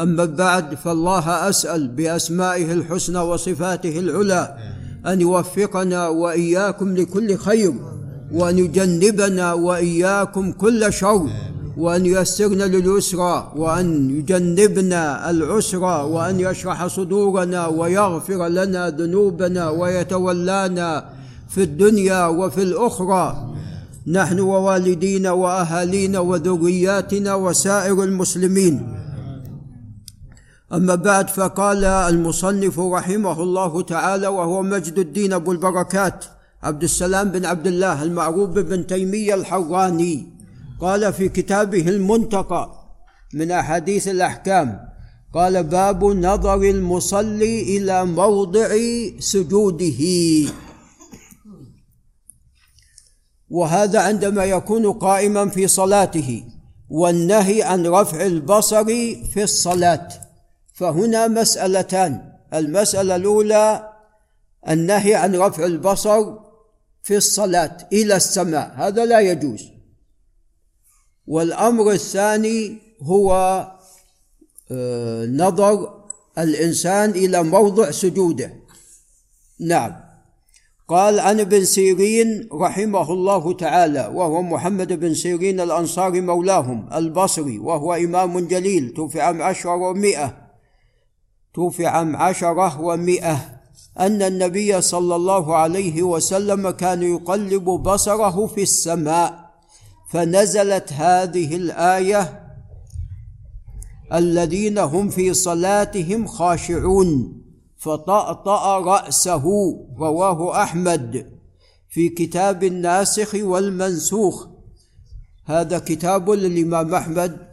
أما بعد فالله أسأل بأسمائه الحسنى وصفاته العلى أن يوفقنا وإياكم لكل خير وأن يجنبنا وإياكم كل شر وأن ييسرنا لليسرى وأن يجنبنا العسرى وأن يشرح صدورنا ويغفر لنا ذنوبنا ويتولانا في الدنيا وفي الأخرى. نحن ووالدينا وأهالينا وذرياتنا وسائر المسلمين. أما بعد فقال المصنف رحمه الله تعالى وهو مجد الدين أبو البركات عبد السلام بن عبد الله المعروف بن تيمية الحراني. قال في كتابه المنتقى من أحاديث الأحكام قال باب نظر المصلي إلى موضع سجوده وهذا عندما يكون قائما في صلاته والنهي عن رفع البصر في الصلاة. فهنا مسألتان. المسألة الأولى النهي عن رفع البصر في الصلاة إلى السماء. هذا لا يجوز. والأمر الثاني هو آه، نظر الإنسان إلى موضع سجوده. نعم. قال عن ابن سيرين رحمه الله تعالى وهو محمد بن سيرين الأنصاري مولاهم البصري وهو إمام جليل توفي عام عشرة ومئة توفي عام عشرة ومئة. أن النبي صلى الله عليه وسلم كان يقلب بصره في السماء فنزلت هذه الآية الذين هم في صلاتهم خاشعون فطأطأ رأسه رواه أحمد. في كتاب الناسخ والمنسوخ. هذا كتاب للإمام أحمد.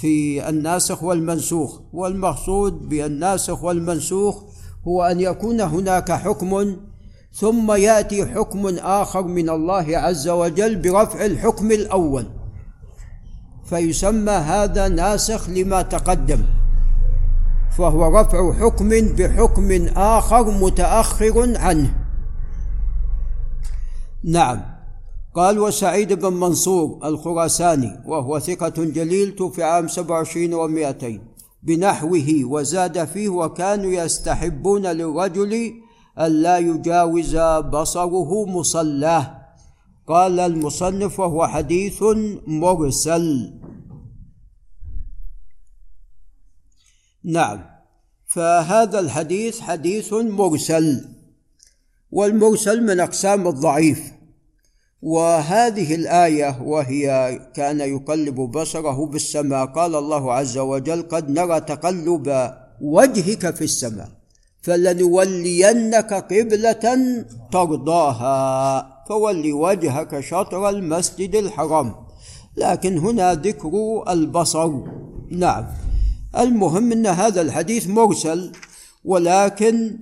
في الناسخ والمنسوخ. والمقصود بالناسخ والمنسوخ هو أن يكون هناك حكم ثم يأتي حكم آخر من الله عز وجل برفع الحكم الأول. فيسمى هذا ناسخ لما تقدم فهو رفع حكم بحكم آخر متأخر عنه. نعم. قال وسعيد بن منصور الخراساني وهو ثقة جليل توفي عام 27 ومائتين. بنحوه وزاد فيه وكانوا يستحبون للرجل ألا يجاوز بصره مصلاه. قال المصنف وهو حديث مرسل. نعم فهذا الحديث حديث مرسل والمرسل من أقسام الضعيف. وهذه الآية وهي كان يقلب بصره بالسماء. قال الله عز وجل قد نرى تقلب وجهك في السماء فلنولينك قبلة ترضاها فول وجهك شطر المسجد الحرام. لكن هنا ذكر البصر. نعم. المهم إن هذا الحديث مرسل ولكن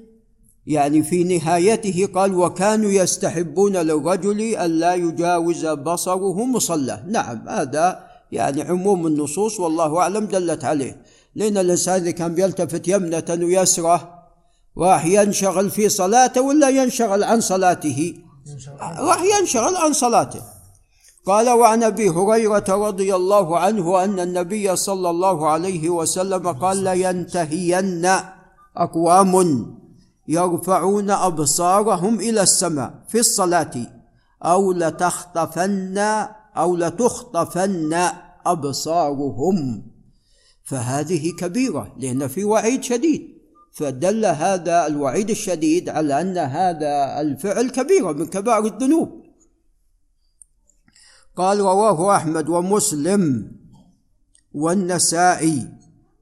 يعني في نهايته قال وكانوا يستحبون للرجل ألا يجاوز بصره مصلى. نعم هذا يعني عموم النصوص والله أعلم دلت عليه. لأن الإنسان إذا كان بيلتفت يمنة ويسرة راح ينشغل في صلاته ولا ينشغل عن صلاته؟ راح ينشغل عن صلاته. قال وعن أبي هريرة رضي الله عنه أن النبي صلى الله عليه وسلم قال لينتهين أقوام يرفعون أبصارهم إلى السماء في الصلاة. أو لتخطفن أو لتخطفن أبصارهم. فهذه كبيرة لأن في وعيد شديد. فدل هذا الوعيد الشديد على أن هذا الفعل كبيره من كبائر الذنوب. قال رواه أحمد ومسلم والنسائي.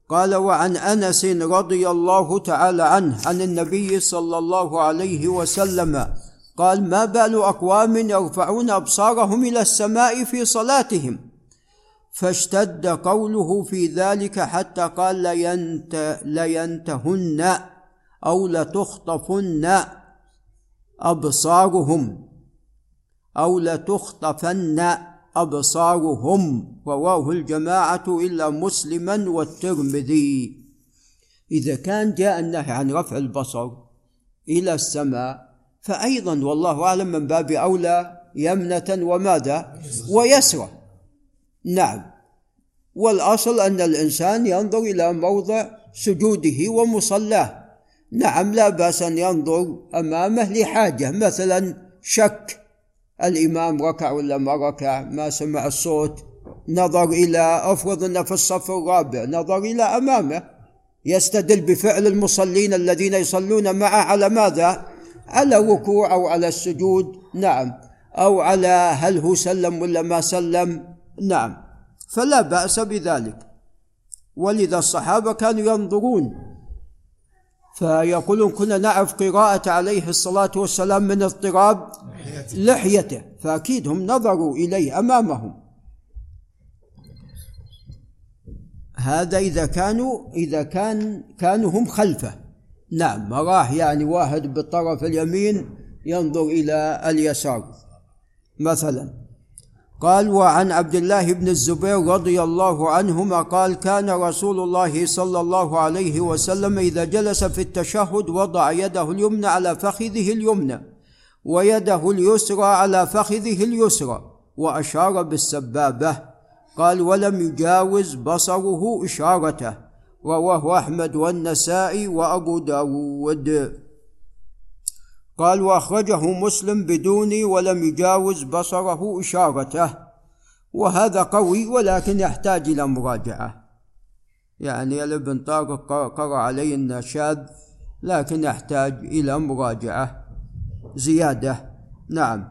قال وعن أنس رضي الله تعالى عنه عن النبي صلى الله عليه وسلم قال ما بال أقوام يرفعون أبصارهم إلى السماء في صلاتهم؟ فاشتد قوله في ذلك حتى قال لينت لينتهن أو لتخطفن أبصارهم أو لتخطفن أبصارهم رواه الجماعة إلا مسلما والترمذي. إذا كان جاء النهي عن رفع البصر إلى السماء فأيضا والله أعلم من باب أولى يمنة وماذا؟ ويسرى نعم. والأصل أن الإنسان ينظر إلى موضع سجوده ومصلاه. نعم لا بأس أن ينظر أمامه لحاجة مثلا شك. الإمام ركع ولا ما ركع ما سمع الصوت. نظر إلى أفرض انه في الصف الرابع نظر إلى أمامه. يستدل بفعل المصلين الذين يصلون معه على ماذا؟ على الركوع أو على السجود. نعم. أو على هل هو سلم ولا ما سلم. نعم. فلا بأس بذلك. ولذا الصحابة كانوا ينظرون فيقولون كنا نعرف قراءة عليه الصلاة والسلام من اضطراب لحيته فأكيد هم نظروا إليه أمامهم. هذا إذا كانوا إذا كان كانوا هم خلفه. نعم ما راح يعني واحد بالطرف اليمين ينظر إلى اليسار مثلا. قال وعن عبد الله بن الزبير رضي الله عنهما قال كان رسول الله صلى الله عليه وسلم إذا جلس في التشهد وضع يده اليمنى على فخذه اليمنى ويده اليسرى على فخذه اليسرى وأشار بالسبابة قال ولم يجاوز بصره إشارته رواه أحمد والنسائي وأبو داود. قال وأخرجه مسلم بدون ولم يجاوز بصره إشارته. وهذا قوي ولكن يحتاج إلى مراجعة. يعني الابن طارق قرأ عليه أنه شاذ لكن يحتاج إلى مراجعة زيادة. نعم.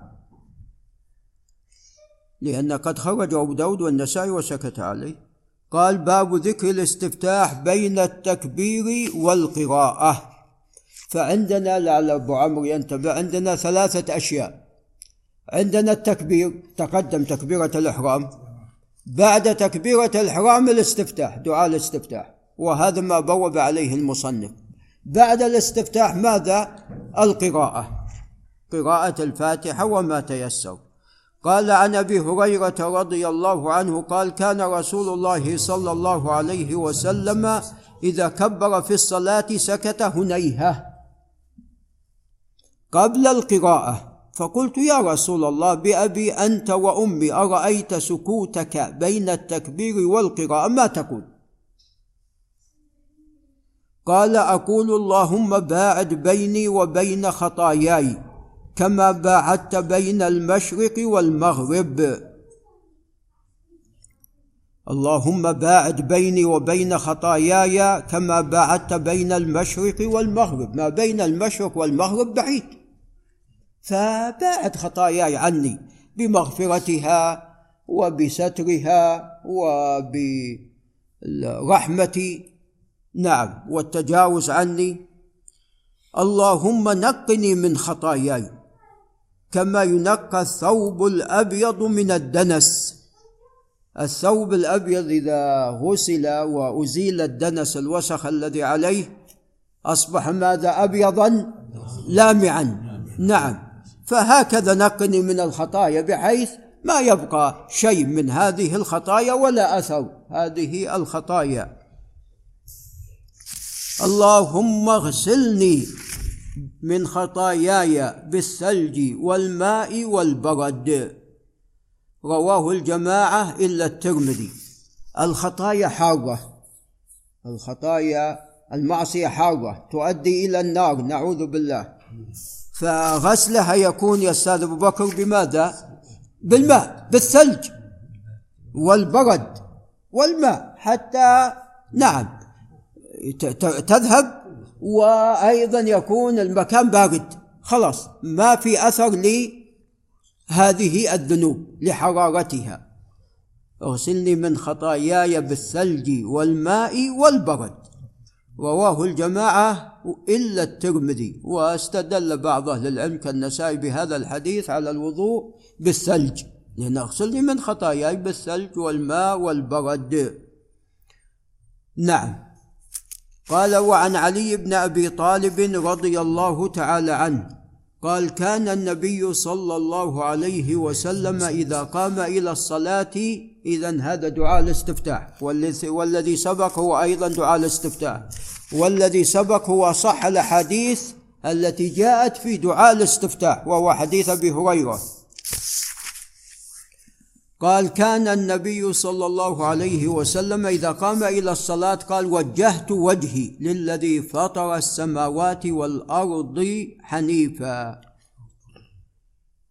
لأن قد خرج أبو داود والنسائي وسكت عليه. قال باب ذكر الاستفتاح بين التكبير والقراءة. فعندنا لعل أبو عمرو ينتبه عندنا ثلاثة أشياء. عندنا التكبير تقدم تكبيرة الإحرام. بعد تكبيرة الإحرام الاستفتاح دعاء الاستفتاح وهذا ما بوب عليه المصنف. بعد الاستفتاح ماذا؟ القراءة قراءة الفاتحة وما تيسر. قال عن أبي هريرة رضي الله عنه قال كان رسول الله صلى الله عليه وسلم إذا كبر في الصلاة سكت هنيهة. قبل القراءة فقلت يا رسول الله بأبي أنت وأمي أرأيت سكوتك بين التكبير والقراءة؟ ما تقول؟ قال أقول اللهم باعد بيني وبين خطاياي كما باعدت بين المشرق والمغرب. اللهم باعد بيني وبين خطاياي كما باعدت بين المشرق والمغرب. ما بين المشرق والمغرب بعيد. فباعد خطاياي عني بمغفرتها وبسترها وبرحمتي نعم والتجاوز عني. اللهم نقني من خطاياي كما ينقى الثوب الأبيض من الدنس. الثوب الأبيض إذا غسل وأزيل الدنس الوسخ الذي عليه أصبح ماذا؟ ابيضا لامعا. نعم. فهكذا نقني من الخطايا بحيث ما يبقى شيء من هذه الخطايا ولا أثر. هذه الخطايا. اللهم اغسلني من خطاياي بالثلج والماء والبرد. رواه الجماعة إلا الترمذي. الخطايا حارة. الخطايا المعصية حارة. تؤدي إلى النار. نعوذ بالله. فغسلها يكون يا أستاذ أبو بكر بماذا؟ بالماء بالثلج والبرد والماء حتى نعم تذهب وأيضا يكون المكان بارد. خلاص ما في أثر لهذه الذنوب لحرارتها. اغسلني من خطاياي بالثلج والماء والبرد. رواه الجماعة إلا الترمذي واستدل بعض أهل العلم كالنسائي بهذا الحديث على الوضوء بالثلج لأن اغسلني من خطاياي بالثلج والماء والبرد. نعم. قال وعن علي بن أبي طالب رضي الله تعالى عنه قال كان النبي صلى الله عليه وسلم إذا قام إلى الصلاة إذا هذا دعاء الاستفتاح. والذي سبق هو أيضا دعاء الاستفتاح. والذي سبق هو صح الأحاديث التي جاءت في دعاء الاستفتاح وهو حديث أبي هريرة. قال كان النبي صلى الله عليه وسلم إذا قام إلى الصلاة قال وجهت وجهي للذي فطر السماوات والأرض حنيفا.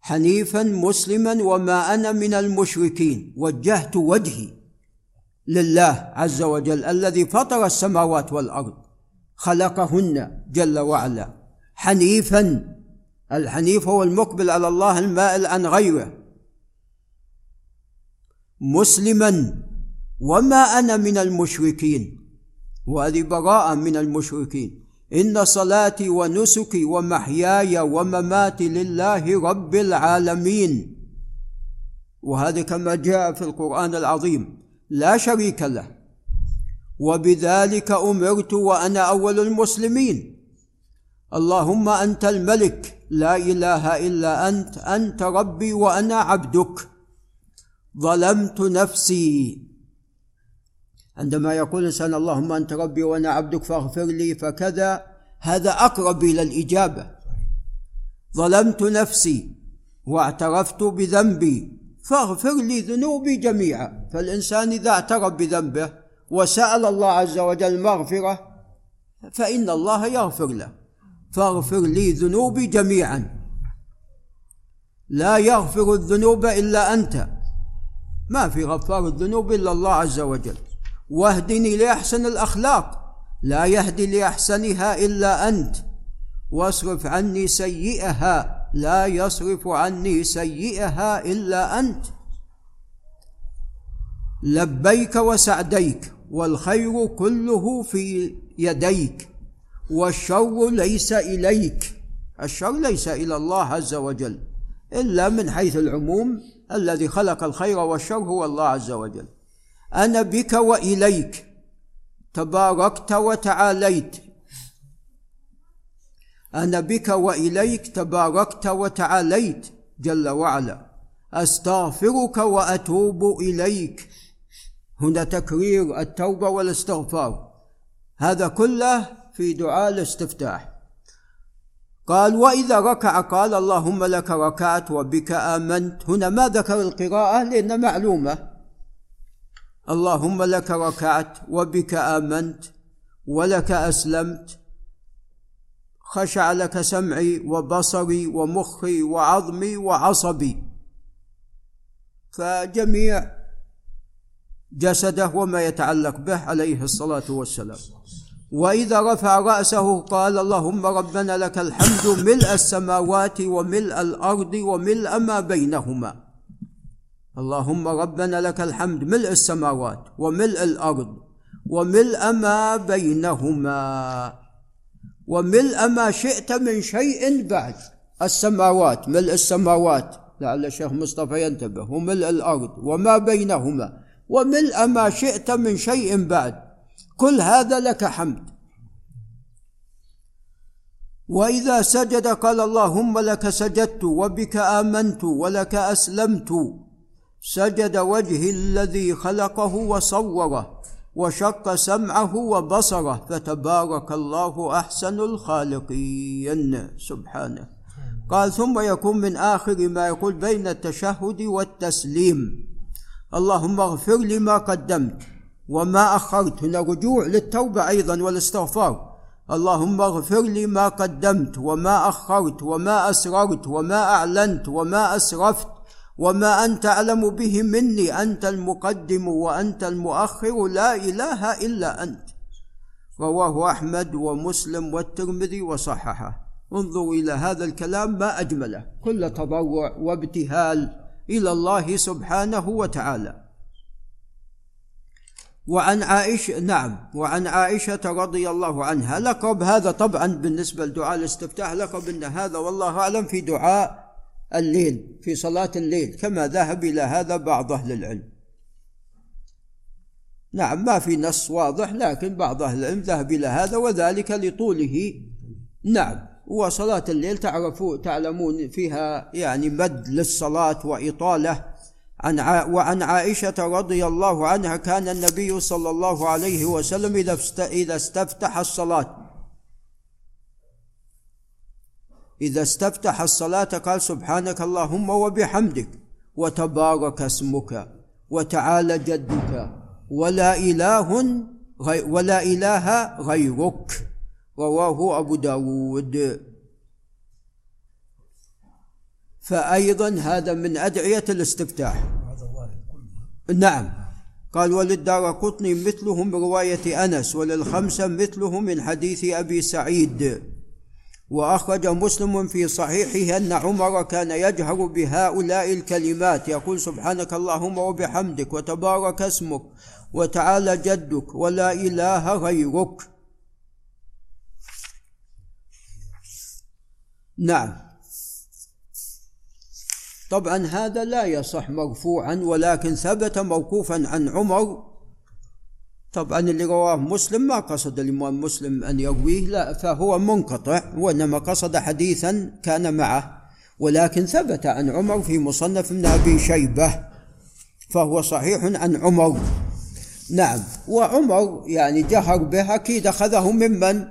حنيفا مسلما وما أنا من المشركين. وجهت وجهي لله عز وجل الذي فطر السماوات والأرض. خلقهن جل وعلا. حنيفا الحنيف هو المقبل على الله المائل عن غيره مسلما وما أنا من المشركين. وهذه براءة من المشركين. إن صلاتي ونسكي ومحياي ومماتي لله رب العالمين. وهذا كما جاء في القرآن العظيم لا شريك له. وبذلك أمرت وأنا أول المسلمين. اللهم أنت الملك لا إله إلا أنت أنت ربي وأنا عبدك. ظلمت نفسي. عندما يقول الإنسان اللهم أنت ربي وأنا عبدك فاغفر لي. فكذا هذا أقرب إلى الإجابة. ظلمت نفسي واعترفت بذنبي فاغفر لي ذنوبي جميعا. فالإنسان إذا اعترف بذنبه وسأل الله عز وجل مغفرة فإن الله يغفر له. فاغفر لي ذنوبي جميعا. لا يغفر الذنوب إلا أنت. ما في غفار الذنوب إلا الله عز وجل. واهدني لأحسن الأخلاق. لا يهدي لأحسنها إلا أنت. واصرف عني سيئها. لا يصرف عني سيئها إلا أنت. لبيك وسعديك والخير كله في يديك والشر ليس إليك. الشر ليس إلى الله عز وجل إلا من حيث العموم. الذي خلق الخير والشر هو الله عز وجل. أنا بك وإليك. تباركت وتعاليت. أنا بك وإليك تباركت وتعاليت جل وعلا. أستغفرك وأتوب إليك. هنا تكرير التوبة والاستغفار. هذا كله في دعاء الاستفتاح. قال واذا ركع قال اللهم لك ركعت وبك امنت. هنا ما ذكر القراءه لأن معلومه. اللهم لك ركعت وبك امنت ولك اسلمت. خشع لك سمعي وبصري ومخي وعظمي وعصبي. فجميع جسده وما يتعلق به عليه الصلاه والسلام. وإذا رفع رأسه قال اللهم ربنا لك الحمد ملء السماوات وملء الأرض وملء ما بينهما. اللهم ربنا لك الحمد ملء السماوات وملء الأرض وملء ما بينهما. وملء ما شئت من شيء بعد. السماوات ملء السماوات لعل الشيخ مصطفى ينتبه. وملء الأرض وما بينهما. وملء ما شئت من شيء بعد. كل هذا لك حمد. وإذا سجد قال اللهم لك سجدت وبك آمنت ولك أسلمت. سجد وجهي الذي خلقه وصوره وشق سمعه وبصره فتبارك الله أحسن الخالقين. سبحانه. قال ثم يكون من آخر ما يقول بين التشهد والتسليم. اللهم اغفر لي ما قدمت. وما أخرت هنا رجوع للتوبة أيضا والاستغفار. اللهم اغفر لي ما قدمت وما أخرت وما أسررت وما أعلنت وما أسرفت وما أنت أعلم به مني. أنت المقدم وأنت المؤخر. لا إله إلا أنت. رواه أحمد ومسلم والترمذي وصححه. انظروا إلى هذا الكلام ما أجمله. كل تضرع وابتهال إلى الله سبحانه وتعالى. وعن عائشة نعم. وعن عائشة رضي الله عنها لقب هذا طبعا بالنسبة لدعاء الاستفتاح لقب أن هذا والله أعلم في دعاء الليل في صلاة الليل كما ذهب إلى هذا بعض أهل العلم. نعم ما في نص واضح لكن بعض أهل العلم ذهب إلى هذا وذلك لطوله. نعم. وصلاة الليل تعرفوا تعلمون فيها يعني مد للصلاة وإطالة عن وعن عائشة رضي الله عنها كان النبي صلى الله عليه وسلم إذا إذا استفتح الصلاة. إذا استفتح الصلاة قال سبحانك اللهم وبحمدك وتبارك اسمك وتعالى جدك ولا إله ولا إله غيرك. رواه أبو داود. فأيضا هذا من أدعية الاستفتاح. نعم. قال وللدار قطني مثله من رواية أنس وللخمسة مثله من حديث أبي سعيد. وأخرج مسلم في صحيحه أن عمر كان يجهر بهؤلاء الكلمات يقول سبحانك اللهم وبحمدك وتبارك اسمك وتعالى جدك ولا إله غيرك. نعم. طبعا هذا لا يصح مرفوعا ولكن ثبت موقوفا عن عمر. طبعا اللي رواه مسلم ما قصد الإمام مسلم أن يرويه لا فهو منقطع وإنما قصد حديثا كان معه. ولكن ثبت عن عمر في مصنف من أبي شيبة فهو صحيح عن عمر. نعم وعمر يعني جهر به أكيد أخذه ممن؟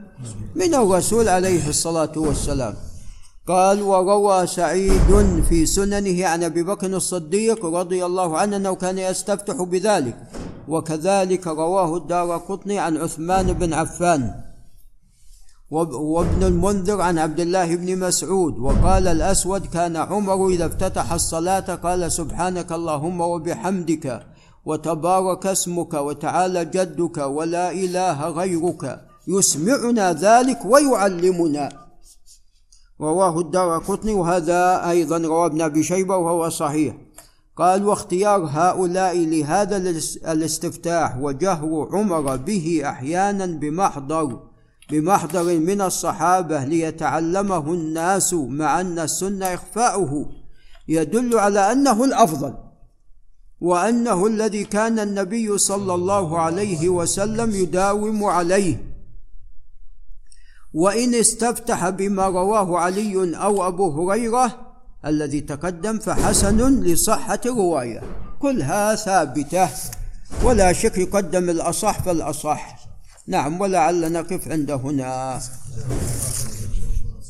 من الرسول عليه الصلاة والسلام. قال وروى سعيد في سننه عن أبي بكر الصديق رضي الله عنه أنه كان يستفتح بذلك وكذلك رواه الدار قطني عن عثمان بن عفان وابن المنذر عن عبد الله بن مسعود وقال الأسود كان عمر إذا افتتح الصلاة قال سبحانك اللهم وبحمدك وتبارك اسمك وتعالى جدك ولا إله غيرك يسمعنا ذلك ويعلمنا. رواه الدار قطني وهذا أيضا رواه ابن أبي شيبة وهو صحيح. قال واختيار هؤلاء لهذا الاستفتاح وجهر عمر به أحيانا بمحضر بمحضر من الصحابة ليتعلمه الناس مع أن السنة إخفاؤه يدل على أنه الأفضل وأنه الذي كان النبي صلى الله عليه وسلم يداوم عليه وإن استفتح بما رواه علي أو أبو هريرة الذي تقدم فحسن لصحة الرواية كلها ثابتة. ولا شك يقدم الأصح فالأصح. نعم ولعل نقف عند هنا.